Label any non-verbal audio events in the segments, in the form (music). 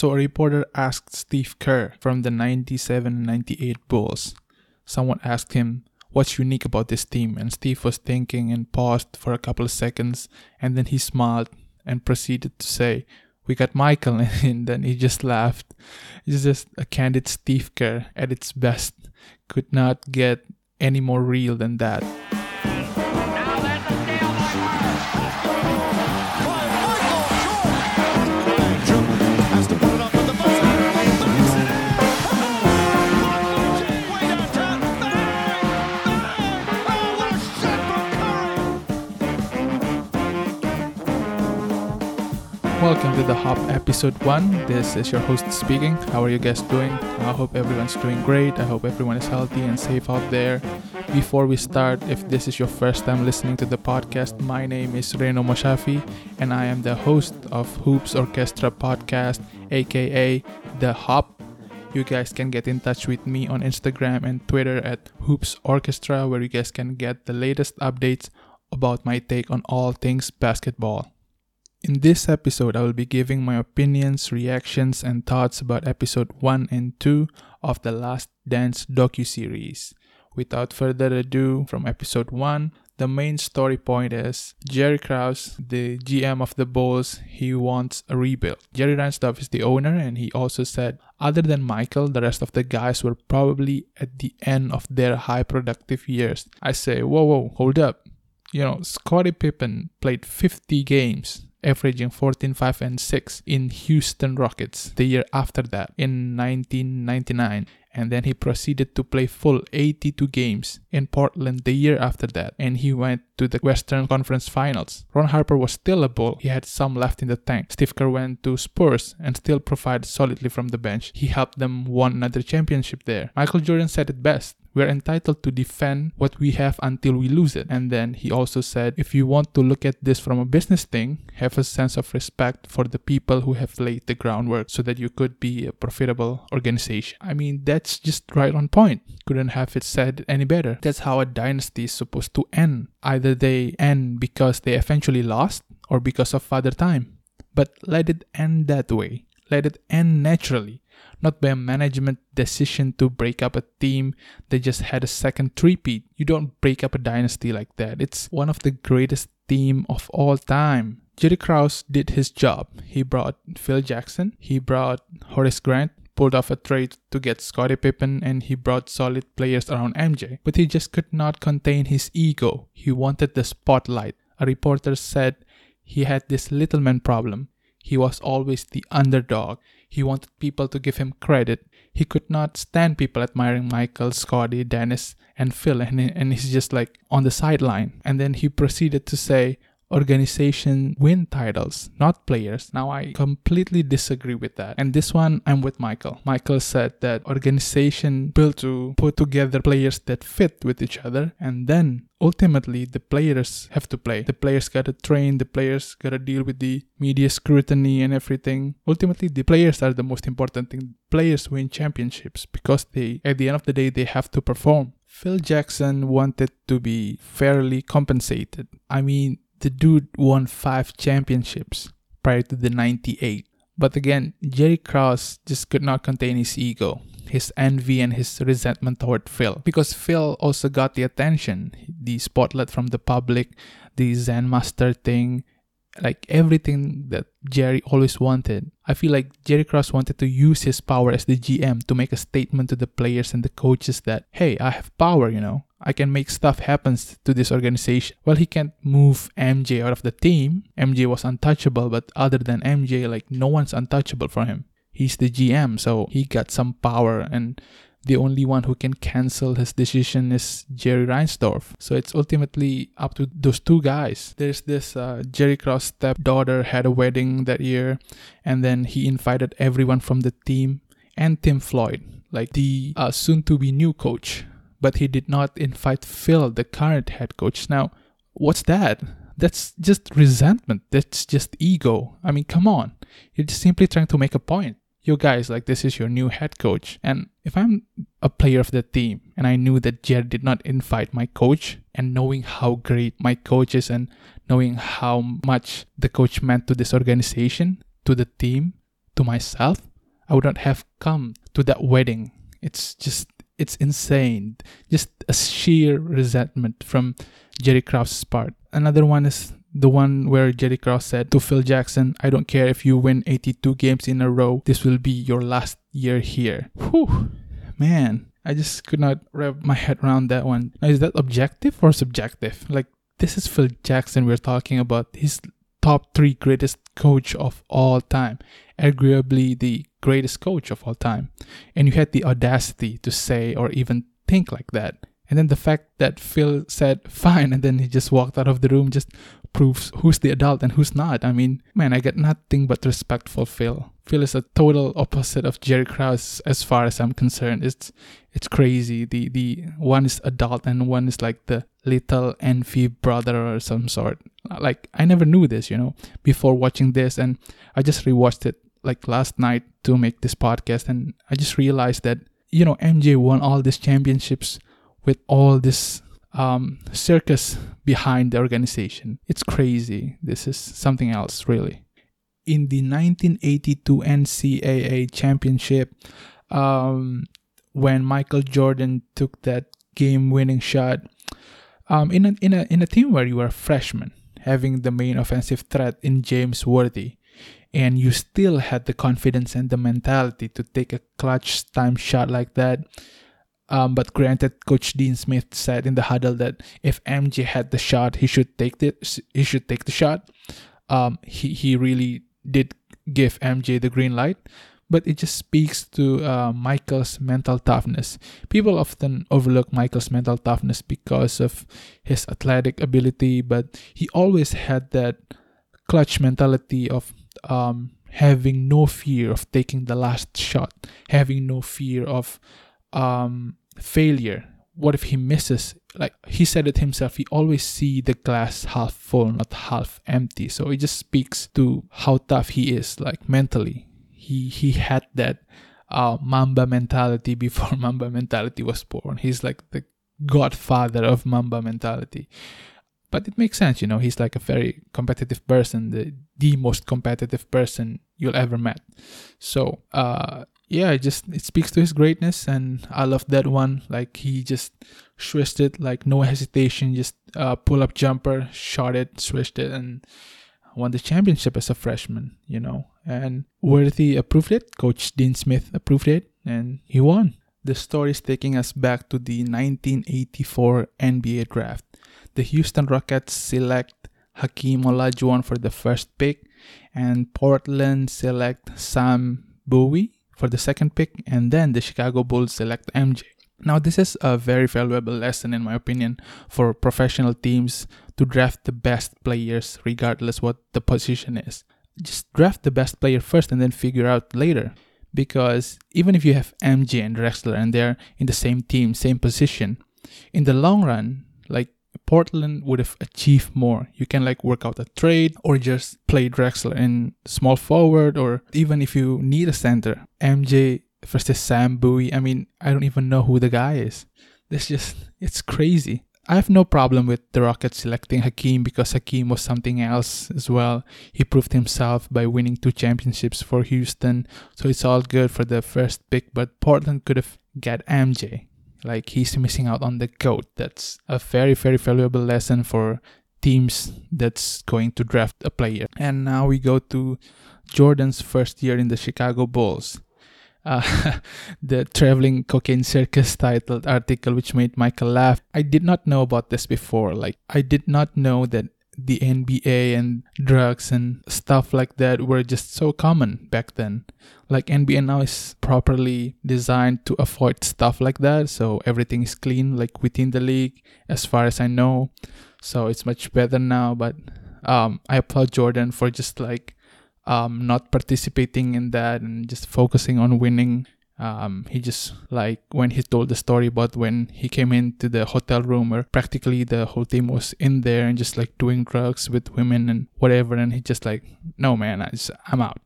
So a reporter asked Steve Kerr from the 97 98 Bulls. Someone asked him, What's unique about this team? And Steve was thinking and paused for a couple of seconds and then he smiled and proceeded to say, We got Michael. (laughs) And then he just laughed. It's just a candid Steve Kerr at its best. Could not get any more real than that. To the Hop episode 1. This is your host speaking. How are you guys doing? I hope everyone's doing great. I hope everyone is healthy and safe out there. Before we start, if this is your first time listening to the podcast, my name is Reno Moshafi and I am the host of Hoops Orchestra podcast, aka The Hop. You guys can get in touch with me on Instagram and Twitter at Hoops Orchestra, where you guys can get the latest updates about my take on all things basketball. In this episode, I will be giving my opinions, reactions, and thoughts about episode 1 and 2 of the Last Dance docu-series. Without further ado, from episode 1, the main story point is Jerry Krause, the GM of the Bulls, he wants a rebuild. Jerry Reinsdorf is the owner, and he also said, other than Michael, the rest of the guys were probably at the end of their high productive years. I say, whoa, whoa, hold up. You know, Scottie Pippen played 50 games averaging 14, 5, and 6 in Houston Rockets the year after that in 1999. And then he proceeded to play full 82 games in Portland the year after that, and he went to the Western Conference Finals. Ron Harper was still a bull, he had some left in the tank. Steve Kerr went to Spurs and still provided solidly from the bench. He helped them won another championship there. Michael Jordan said it best we're entitled to defend what we have until we lose it. And then he also said, if you want to look at this from a business thing, have a sense of respect for the people who have laid the groundwork so that you could be a profitable organization. I mean, that's just right on point. Couldn't have it said any better. That's how a dynasty is supposed to end. Either they end because they eventually lost or because of father time. But let it end that way. Let it end naturally not by a management decision to break up a team they just had a second three-peat. You don't break up a dynasty like that. It's one of the greatest team of all time. Jerry Krause did his job. He brought Phil Jackson, he brought Horace Grant, pulled off a trade to get Scottie Pippen, and he brought solid players around MJ. But he just could not contain his ego. He wanted the spotlight. A reporter said he had this little man problem. He was always the underdog. He wanted people to give him credit. He could not stand people admiring Michael, Scottie, Dennis, and Phil, and, and he's just like on the sideline. And then he proceeded to say, organization win titles, not players. Now I completely disagree with that. And this one I'm with Michael. Michael said that organization built to put together players that fit with each other and then ultimately the players have to play. The players gotta train, the players gotta deal with the media scrutiny and everything. Ultimately the players are the most important thing. Players win championships because they at the end of the day they have to perform. Phil Jackson wanted to be fairly compensated. I mean, the dude won five championships prior to the 98. But again, Jerry Krause just could not contain his ego, his envy, and his resentment toward Phil. Because Phil also got the attention, the spotlight from the public, the Zen Master thing, like everything that Jerry always wanted. I feel like Jerry Krause wanted to use his power as the GM to make a statement to the players and the coaches that, hey, I have power, you know. I can make stuff happen to this organization. Well, he can't move MJ out of the team. MJ was untouchable, but other than MJ, like no one's untouchable for him. He's the GM, so he got some power and the only one who can cancel his decision is Jerry Reinsdorf. So it's ultimately up to those two guys. There's this uh, Jerry Krause stepdaughter had a wedding that year, and then he invited everyone from the team and Tim Floyd, like the uh, soon-to-be new coach. But he did not invite Phil, the current head coach. Now, what's that? That's just resentment. That's just ego. I mean, come on. You're just simply trying to make a point you guys, like this is your new head coach. And if I'm a player of the team and I knew that Jerry did not invite my coach, and knowing how great my coach is and knowing how much the coach meant to this organization, to the team, to myself, I would not have come to that wedding. It's just it's insane. Just a sheer resentment from Jerry Krause's part. Another one is the one where Jerry Krause said to Phil Jackson, I don't care if you win 82 games in a row, this will be your last year here. Whew, man, I just could not wrap my head around that one. Now, is that objective or subjective? Like, this is Phil Jackson we're talking about. He's top three greatest coach of all time, arguably the greatest coach of all time. And you had the audacity to say or even think like that. And then the fact that Phil said fine and then he just walked out of the room just proves who's the adult and who's not. I mean, man, I get nothing but respect for Phil. Phil is a total opposite of Jerry Krause as far as I'm concerned. It's it's crazy. The the one is adult and one is like the little envy brother or some sort. Like I never knew this, you know, before watching this and I just rewatched it like last night to make this podcast and I just realized that you know MJ won all these championships with all this um, circus behind the organization. It's crazy. This is something else, really. In the 1982 NCAA championship, um, when Michael Jordan took that game-winning shot, um, in a in a in a team where you are a freshman, having the main offensive threat in James Worthy, and you still had the confidence and the mentality to take a clutch time shot like that um, but granted, Coach Dean Smith said in the huddle that if MJ had the shot, he should take it. He should take the shot. Um, he he really did give MJ the green light, but it just speaks to uh, Michael's mental toughness. People often overlook Michael's mental toughness because of his athletic ability, but he always had that clutch mentality of um, having no fear of taking the last shot, having no fear of um, failure what if he misses? Like he said it himself he always see the glass half full not half empty. So it just speaks to how tough he is like mentally. He he had that uh, mamba mentality (laughs) before mamba mentality was born. He's like the godfather of mamba mentality. But it makes sense you know he's like a very competitive person the the most competitive person you'll ever met. So uh yeah, it just it speaks to his greatness, and I love that one. Like he just swished it, like no hesitation, just uh, pull up jumper, shot it, swished it, and won the championship as a freshman. You know, and Worthy approved it. Coach Dean Smith approved it, and he won. The story is taking us back to the 1984 NBA draft. The Houston Rockets select Hakeem Olajuwon for the first pick, and Portland select Sam Bowie for the second pick, and then the Chicago Bulls select MJ. Now, this is a very valuable lesson, in my opinion, for professional teams to draft the best players, regardless what the position is. Just draft the best player first and then figure out later. Because even if you have MJ and Drexler and they're in the same team, same position, in the long run, like Portland would have achieved more. You can like work out a trade or just play Drexler in small forward or even if you need a center. MJ versus Sam Bowie. I mean, I don't even know who the guy is. This just it's crazy. I have no problem with the Rockets selecting Hakeem because Hakeem was something else as well. He proved himself by winning two championships for Houston, so it's all good for the first pick. But Portland could have got MJ. Like he's missing out on the GOAT. That's a very, very valuable lesson for teams that's going to draft a player. And now we go to Jordan's first year in the Chicago Bulls. Uh, (laughs) the traveling cocaine circus titled article which made Michael laugh. I did not know about this before. Like I did not know that the NBA and drugs and stuff like that were just so common back then. Like NBA now is properly designed to avoid stuff like that, so everything is clean like within the league as far as I know. So it's much better now, but um I applaud Jordan for just like um not participating in that and just focusing on winning um, he just like when he told the story but when he came into the hotel room where practically the whole team was in there and just like doing drugs with women and whatever and he just like no man I just, i'm out.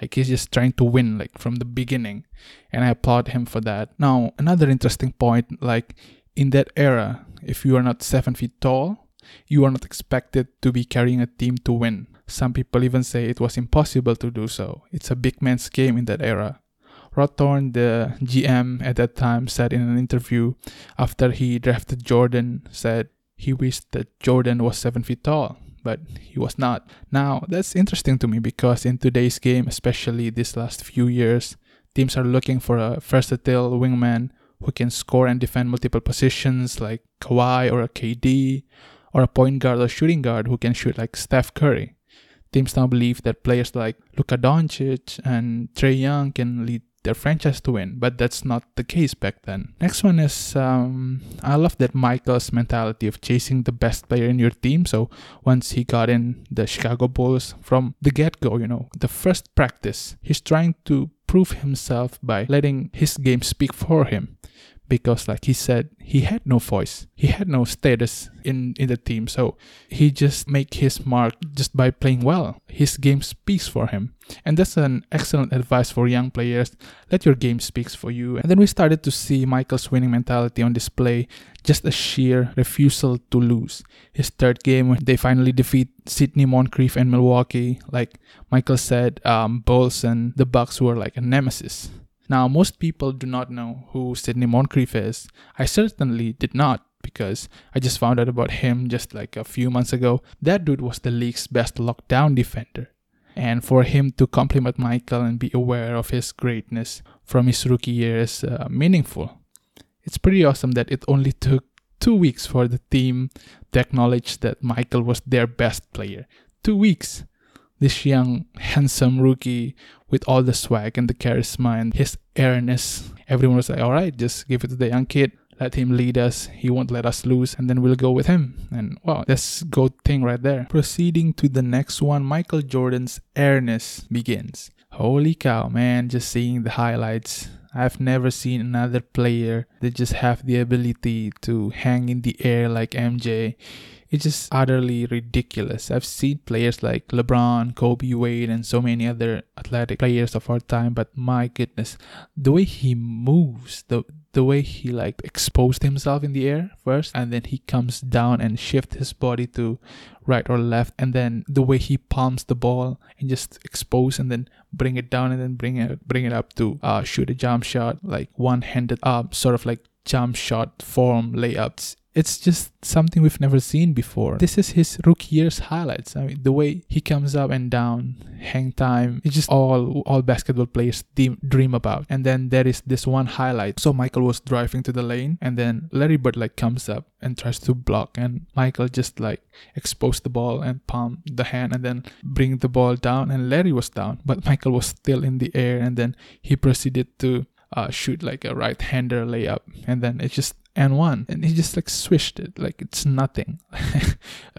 Like he's just trying to win like from the beginning and i applaud him for that. Now another interesting point like in that era if you are not seven feet tall you are not expected to be carrying a team to win. Some people even say it was impossible to do so. It's a big man's game in that era Rod Thorn, the GM at that time, said in an interview after he drafted Jordan, said he wished that Jordan was seven feet tall, but he was not. Now, that's interesting to me because in today's game, especially these last few years, teams are looking for a versatile wingman who can score and defend multiple positions like Kawhi or a KD, or a point guard or shooting guard who can shoot like Steph Curry. Teams now believe that players like Luka Doncic and Trae Young can lead their franchise to win, but that's not the case back then. Next one is um, I love that Michael's mentality of chasing the best player in your team. So once he got in the Chicago Bulls from the get go, you know, the first practice, he's trying to prove himself by letting his game speak for him because like he said he had no voice. He had no status in in the team. So he just make his mark just by playing well. His game speaks for him. And that's an excellent advice for young players. Let your game speaks for you. And then we started to see michael's winning mentality on display. Just a sheer refusal to lose. His third game when they finally defeat sidney moncrief and milwaukee like michael said um, bulls and the bucks were like a nemesis now, most people do not know who Sidney Moncrief is. I certainly did not because I just found out about him just like a few months ago. That dude was the league's best lockdown defender. And for him to compliment Michael and be aware of his greatness from his rookie year is uh, meaningful. It's pretty awesome that it only took two weeks for the team to acknowledge that Michael was their best player. Two weeks this young, handsome rookie with all the swag and the charisma and his airness. Everyone was like, all right, just give it to the young kid. Let him lead us. He won't let us lose, and then we'll go with him. And wow, that's good thing right there. Proceeding to the next one, Michael Jordan's airness begins. Holy cow, man! Just seeing the highlights. I've never seen another player that just have the ability to hang in the air like MJ it's just utterly ridiculous. I've seen players like LeBron, Kobe, Wade, and so many other athletic players of our time, but my goodness, the way he moves, the the way he like exposed himself in the air first and then he comes down and shift his body to right or left and then the way he palms the ball and just expose and then bring it down and then bring it bring it up to uh, shoot a jump shot like one-handed uh, sort of like jump shot form layups it's just something we've never seen before. This is his rookie year's highlights. I mean, the way he comes up and down, hang time, it's just all all basketball players dream about. And then there is this one highlight. So Michael was driving to the lane, and then Larry Bird like comes up and tries to block, and Michael just like exposed the ball and palm the hand, and then bring the ball down, and Larry was down, but Michael was still in the air, and then he proceeded to uh, shoot like a right-hander layup, and then it just and one and he just like swished it like it's nothing. (laughs)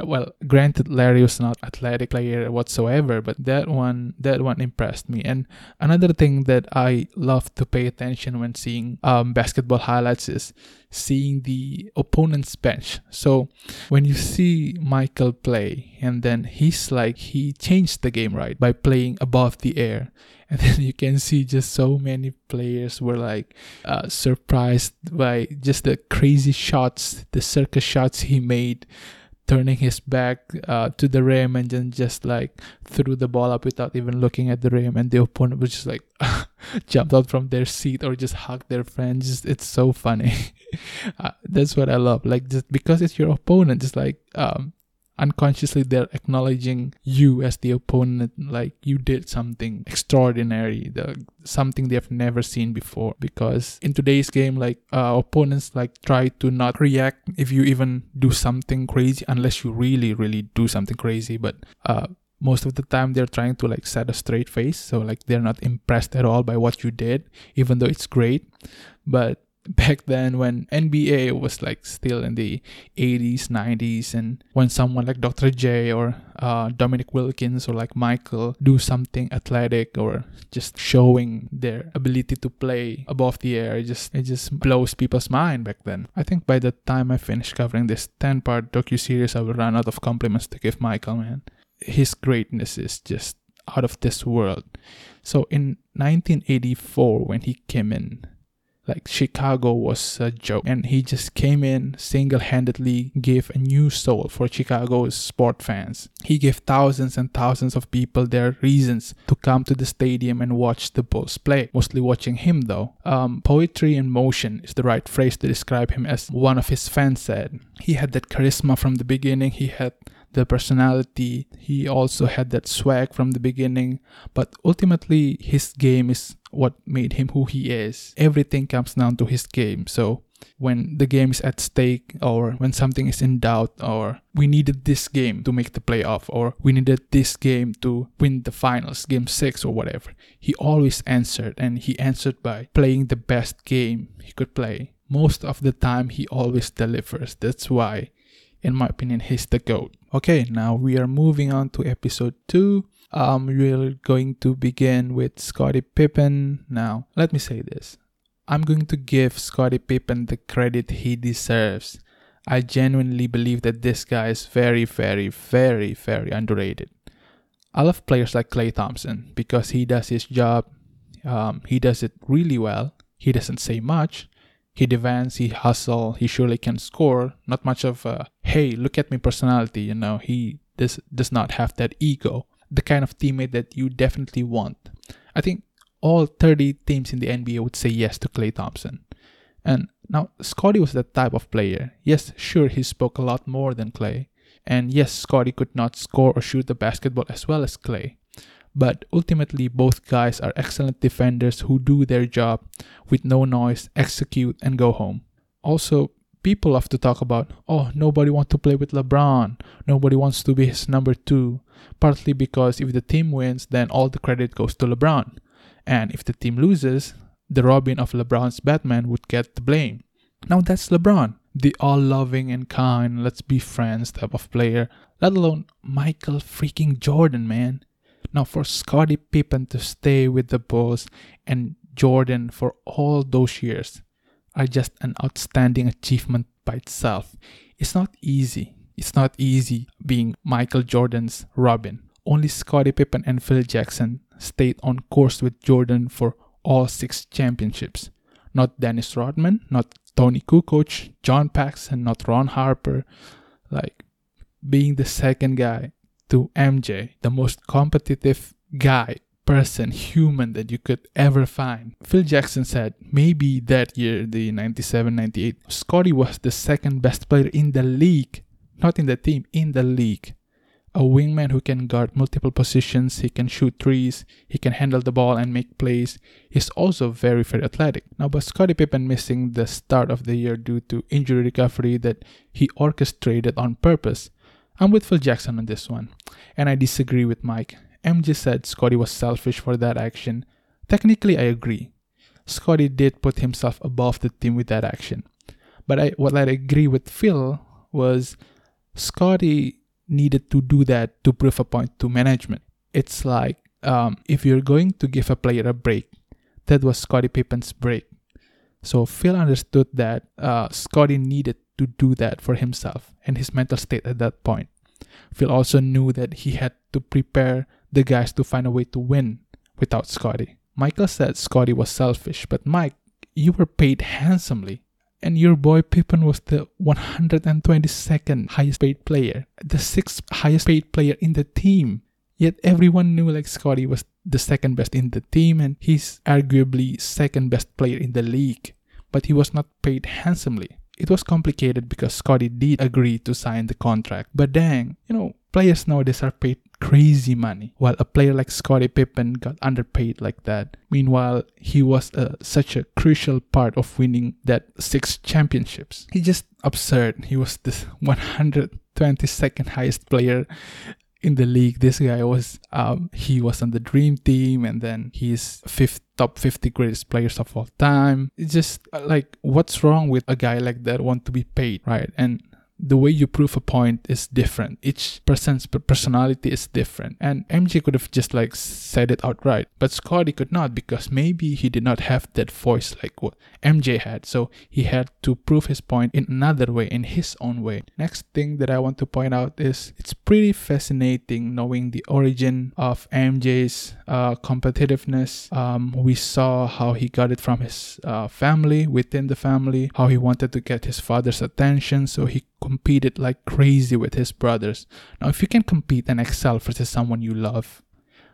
Well granted larry was not athletic player whatsoever but that one that one impressed me. And another thing that i love to pay attention when seeing um, basketball highlights is seeing the opponent's bench. So when you see michael play and then he's like he changed the game right by playing above the air and (laughs) then you can see just so many players were like uh, surprised by just the crazy shots the circus shots he made turning his back uh, to the rim and then just like threw the ball up without even looking at the rim and the opponent was just like (laughs) jumped out from their seat or just hugged their friends just, it's so funny. (laughs) Uh, that's what i love. Like just because it's your opponent just like um unconsciously they're acknowledging you as the opponent like you did something extraordinary the something they've never seen before. Because in today's game like uh, opponents like try to not react if you even do something crazy unless you really really do something crazy. But uh, most of the time they're trying to like set a straight face. So like they're not impressed at all by what you did even though it's great. But back then when NBA was like still in the 80s, 90s, and when someone like Dr. J or uh, Dominique Wilkins or like Michael do something athletic or just showing their ability to play above the air, it just it just blows people's mind back then. I think by the time I finish covering this 10-part docu series, I will run out of compliments to give Michael. Man, his greatness is just out of this world. So in 1984, when he came in like Chicago was a joke. And he just came in single handedly, gave a new soul for Chicago's sport fans. He gave thousands and thousands of people their reasons to come to the stadium and watch the Bulls play. Mostly watching him though. Um, poetry in motion is the right phrase to describe him as one of his fans said. He had that charisma from the beginning. He had the personality. He also had that swag from the beginning, but ultimately his game is what made him who he is. Everything comes down to his game. So when the game is at stake or when something is in doubt or we needed this game to make the playoff or we needed this game to win the finals game 6 or whatever he always answered and he answered by playing the best game he could play most of the time he always delivers that's why in my opinion he's the goat Okay, now we are moving on to episode 2. Um, we're going to begin with Scottie Pippen. Now, let me say this. I'm going to give Scottie Pippen the credit he deserves. I genuinely believe that this guy is very, very, very, very underrated. I love players like Klay Thompson because he does his job. Um, he does it really well. He doesn't say much, he defends, he hustle, he surely can score. Not much of a hey, look at me personality, you know. He does does not have that ego. The kind of teammate that you definitely want. I think all 30 teams in the NBA would say yes to Klay Thompson. And now Scotty was that type of player. Yes, sure he spoke a lot more than Klay. And yes, Scotty could not score or shoot the basketball as well as Klay. But ultimately, both guys are excellent defenders who do their job with no noise, execute, and go home. Also, people love to talk about, oh, nobody wants to play with LeBron. Nobody wants to be his number two. Partly because if the team wins, then all the credit goes to LeBron. And if the team loses, the Robin of LeBron's Batman would get the blame. Now that's LeBron, the all loving and kind, let's be friends type of player, let alone Michael freaking Jordan, man. Now, for Scottie Pippen to stay with the Bulls and Jordan for all those years are just an outstanding achievement by itself. It's not easy. It's not easy being Michael Jordan's Robin. Only Scottie Pippen and Phil Jackson stayed on course with Jordan for all six championships. Not Dennis Rodman, not Toni Kukoc, John Paxson, not Ron Harper. Like being the second guy to MJ, the most competitive guy, person, human that you could ever find. Phil Jackson said maybe that year, the 97 98, Scottie was the second best player in the league, not in the team, in the league. A wingman who can guard multiple positions, he can shoot threes, he can handle the ball and make plays. He's also very, very athletic. Now, but Scottie Pippen missing the start of the year due to injury recovery that he orchestrated on purpose. I'm with Phil Jackson on this one, and I disagree with Mike. MJ said Scotty was selfish for that action. Technically, I agree. Scotty did put himself above the team with that action. But I, what I agree with Phil was Scotty needed to do that to prove a point to management. It's like um, if you're going to give a player a break, that was Scotty Pippen's break. So Phil understood that uh, Scottie needed to do that for himself and his mental state at that point. Phil also knew that he had to prepare the guys to find a way to win without Scotty. Michael said Scotty was selfish, but Mike, you were paid handsomely. And your boy Pippen was the 122nd highest paid player, the sixth highest paid player in the team. Yet everyone knew like Scotty was the second best in the team and he's arguably second best player in the league. But he was not paid handsomely. It was complicated because Scotty did agree to sign the contract. But dang, you know, players nowadays are paid crazy money, while a player like Scottie Pippen got underpaid like that. Meanwhile, he was uh, such a crucial part of winning that six championships. He just absurd. He was the 122nd highest player in the league. This guy was um, he was on the dream team, and then he's fifth top 50 greatest players of all time. It's just uh, like what's wrong with a guy like that want to be paid, right? And the way you prove a point is different. Each person's personality is different. And MJ could have just like said it outright, but Scotty could not because maybe he did not have that voice like what MJ had. So he had to prove his point in another way, in his own way. Next thing that I want to point out is it's pretty fascinating knowing the origin of MJ's uh, competitiveness. Um, we saw how he got it from his uh, family, within the family, how he wanted to get his father's attention, so he competed like crazy with his brothers. Now, if you can compete and excel versus someone you love,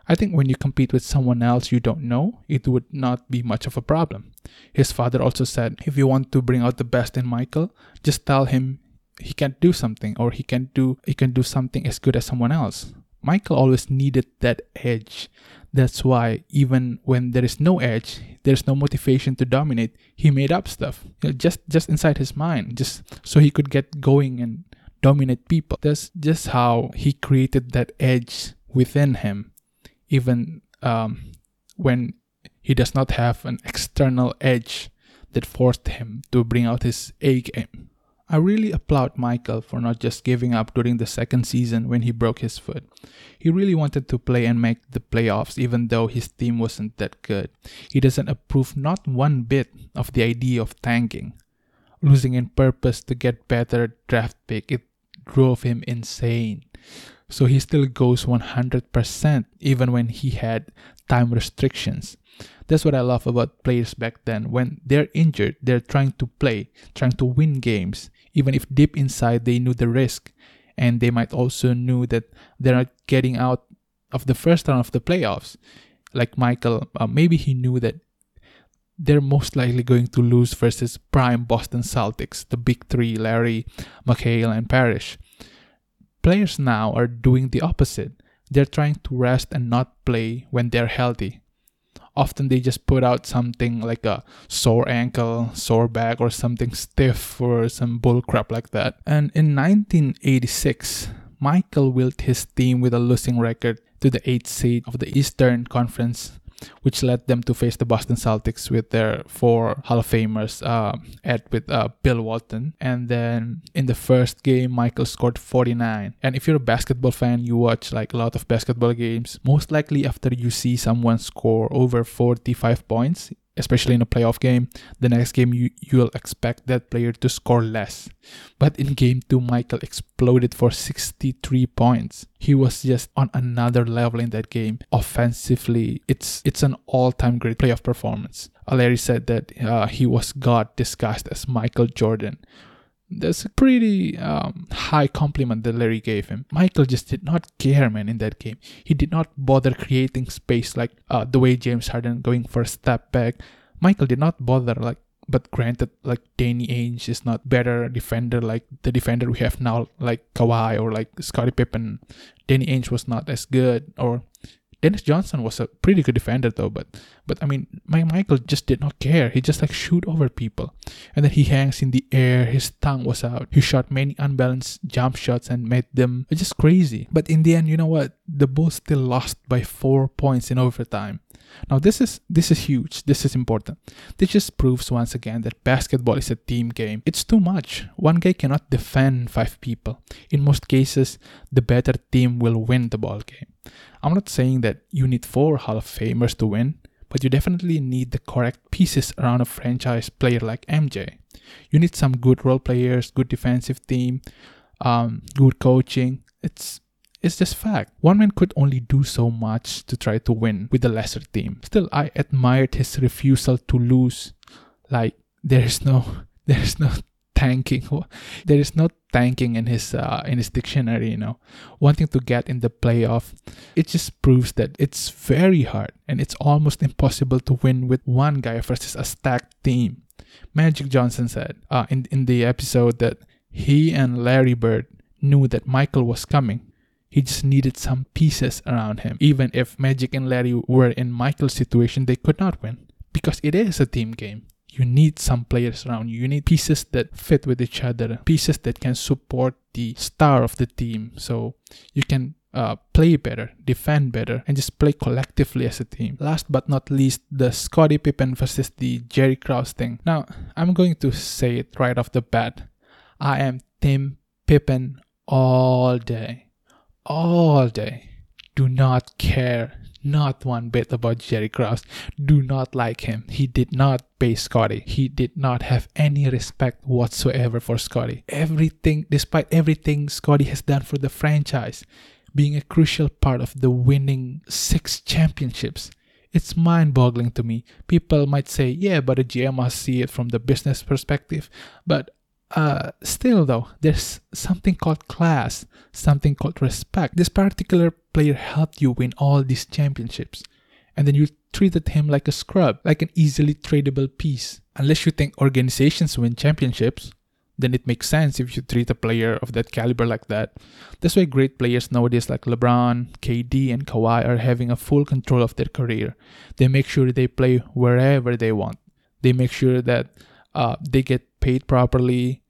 I think when you compete with someone else you don't know, it would not be much of a problem. His father also said, if you want to bring out the best in Michael, just tell him he can't do something or he can do he can do something as good as someone else. Michael always needed that edge. That's why even when there is no edge, there's no motivation to dominate. He made up stuff, you know, just just inside his mind, just so he could get going and dominate people. That's just how he created that edge within him, even um, when he does not have an external edge that forced him to bring out his A game. I really applaud Michael for not just giving up during the second season when he broke his foot. He really wanted to play and make the playoffs even though his team wasn't that good. He doesn't approve not one bit of the idea of tanking. Losing in purpose to get better draft pick, it drove him insane. So he still goes 100% even when he had time restrictions. That's what I love about players back then. When they're injured, they're trying to play, trying to win games, even if deep inside they knew the risk. And they might also knew that they're not getting out of the first round of the playoffs. Like michael uh, maybe he knew that they're most likely going to lose versus prime boston celtics the big three larry McHale and Parish. Players now are doing the opposite. They're trying to rest and not play when they're healthy often they just put out something like a sore ankle, sore back, or something stiff or some bull crap like that. And in 1986, Michael willed his team with a losing record to the 8th seed of the Eastern Conference which led them to face the Boston Celtics with their four Hall of Famers, uh, Ed with uh, Bill Walton. And then in the first game, Michael scored 49. And if you're a basketball fan, you watch like a lot of basketball games. Most likely, after you see someone score over 45 points, especially in a playoff game, the next game you, you'll expect that player to score less. But in game 2, Michael exploded for 63 points. He was just on another level in that game. Offensively, it's it's an all-time great playoff performance. Larry said that uh, he was God disguised as Michael Jordan, that's a pretty um, high compliment that Larry gave him. Michael just did not care, man, in that game. He did not bother creating space like uh, the way James Harden going for a step back. Michael did not bother like but granted, like Danny Ainge is not better defender like the defender we have now, like Kawhi or like Scottie Pippen. Danny Ainge was not as good, or Dennis Johnson was a pretty good defender though, but but I mean, my Michael just did not care. He just like shoot over people, and then he hangs in the air. His tongue was out. He shot many unbalanced jump shots and made them just crazy. But in the end, you know what? The Bulls still lost by four points in overtime. Now this is this is huge. This is important. This just proves once again that basketball is a team game. It's too much. One guy cannot defend five people. In most cases, the better team will win the ball game. I'm not saying that you need four Hall of Famers to win, but you definitely need the correct pieces around a franchise player like MJ. You need some good role players, good defensive team, um, good coaching. It's it's just fact. One man could only do so much to try to win with the lesser team. Still, I admired his refusal to lose. Like there is no (laughs) there is no tanking. (laughs) There is no tanking in his uh, in his dictionary. You know, wanting to get in the playoff, it just proves that it's very hard and it's almost impossible to win with one guy versus a stacked team. Magic Johnson said uh, in in the episode that he and Larry Bird knew that Michael was coming he just needed some pieces around him. Even if Magic and Larry were in Michael's situation, they could not win because it is a team game. You need some players around you. You need pieces that fit with each other, pieces that can support the star of the team. So you can uh, play better, defend better, and just play collectively as a team. Last but not least, the Scottie Pippen versus the Jerry Krause thing. Now, I'm going to say it right off the bat. I am Team Pippen all day. All day. Do not care not one bit about Jerry Krause. Do not like him. He did not pay Scottie. He did not have any respect whatsoever for Scottie. Everything, despite everything Scottie has done for the franchise, being a crucial part of the winning six championships. It's mind boggling to me. People might say, yeah, but a GM must see it from the business perspective. But uh, still, though, there's something called class, something called respect. This particular player helped you win all these championships, and then you treated him like a scrub, like an easily tradable piece. Unless you think organizations win championships, then it makes sense if you treat a player of that caliber like that. That's why great players nowadays like LeBron, KD, and Kawhi are having a full control of their career. They make sure they play wherever they want. They make sure that uh, they get paid properly.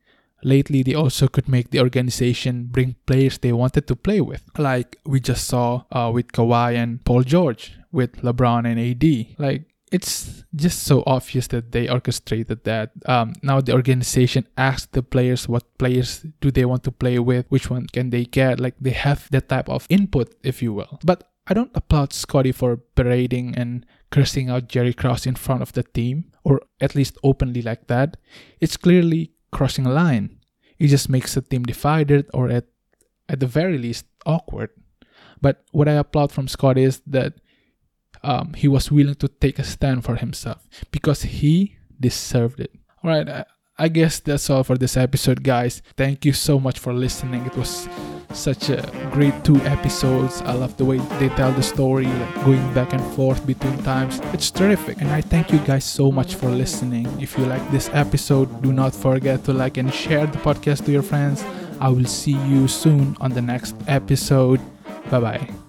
Lately, they also could make the organization bring players they wanted to play with, like we just saw uh, with Kawhi and Paul George, with LeBron and AD. Like it's just so obvious that they orchestrated that. Um, now the organization asks the players what players do they want to play with, which one can they get. Like they have that type of input, if you will. But I don't applaud Scotty for berating and cursing out Jerry Krause in front of the team, or at least openly like that. It's clearly crossing a line. It just makes the team divided, or at at the very least awkward. But what I applaud from Scott is that um, he was willing to take a stand for himself because he deserved it. All right, I guess that's all for this episode, guys. Thank you so much for listening. It was such a great two episodes. I love the way they tell the story, like going back and forth between times. It's terrific. And I thank you guys so much for listening. If you like this episode, do not forget to like and share the podcast to your friends. I will see you soon on the next episode. Bye bye.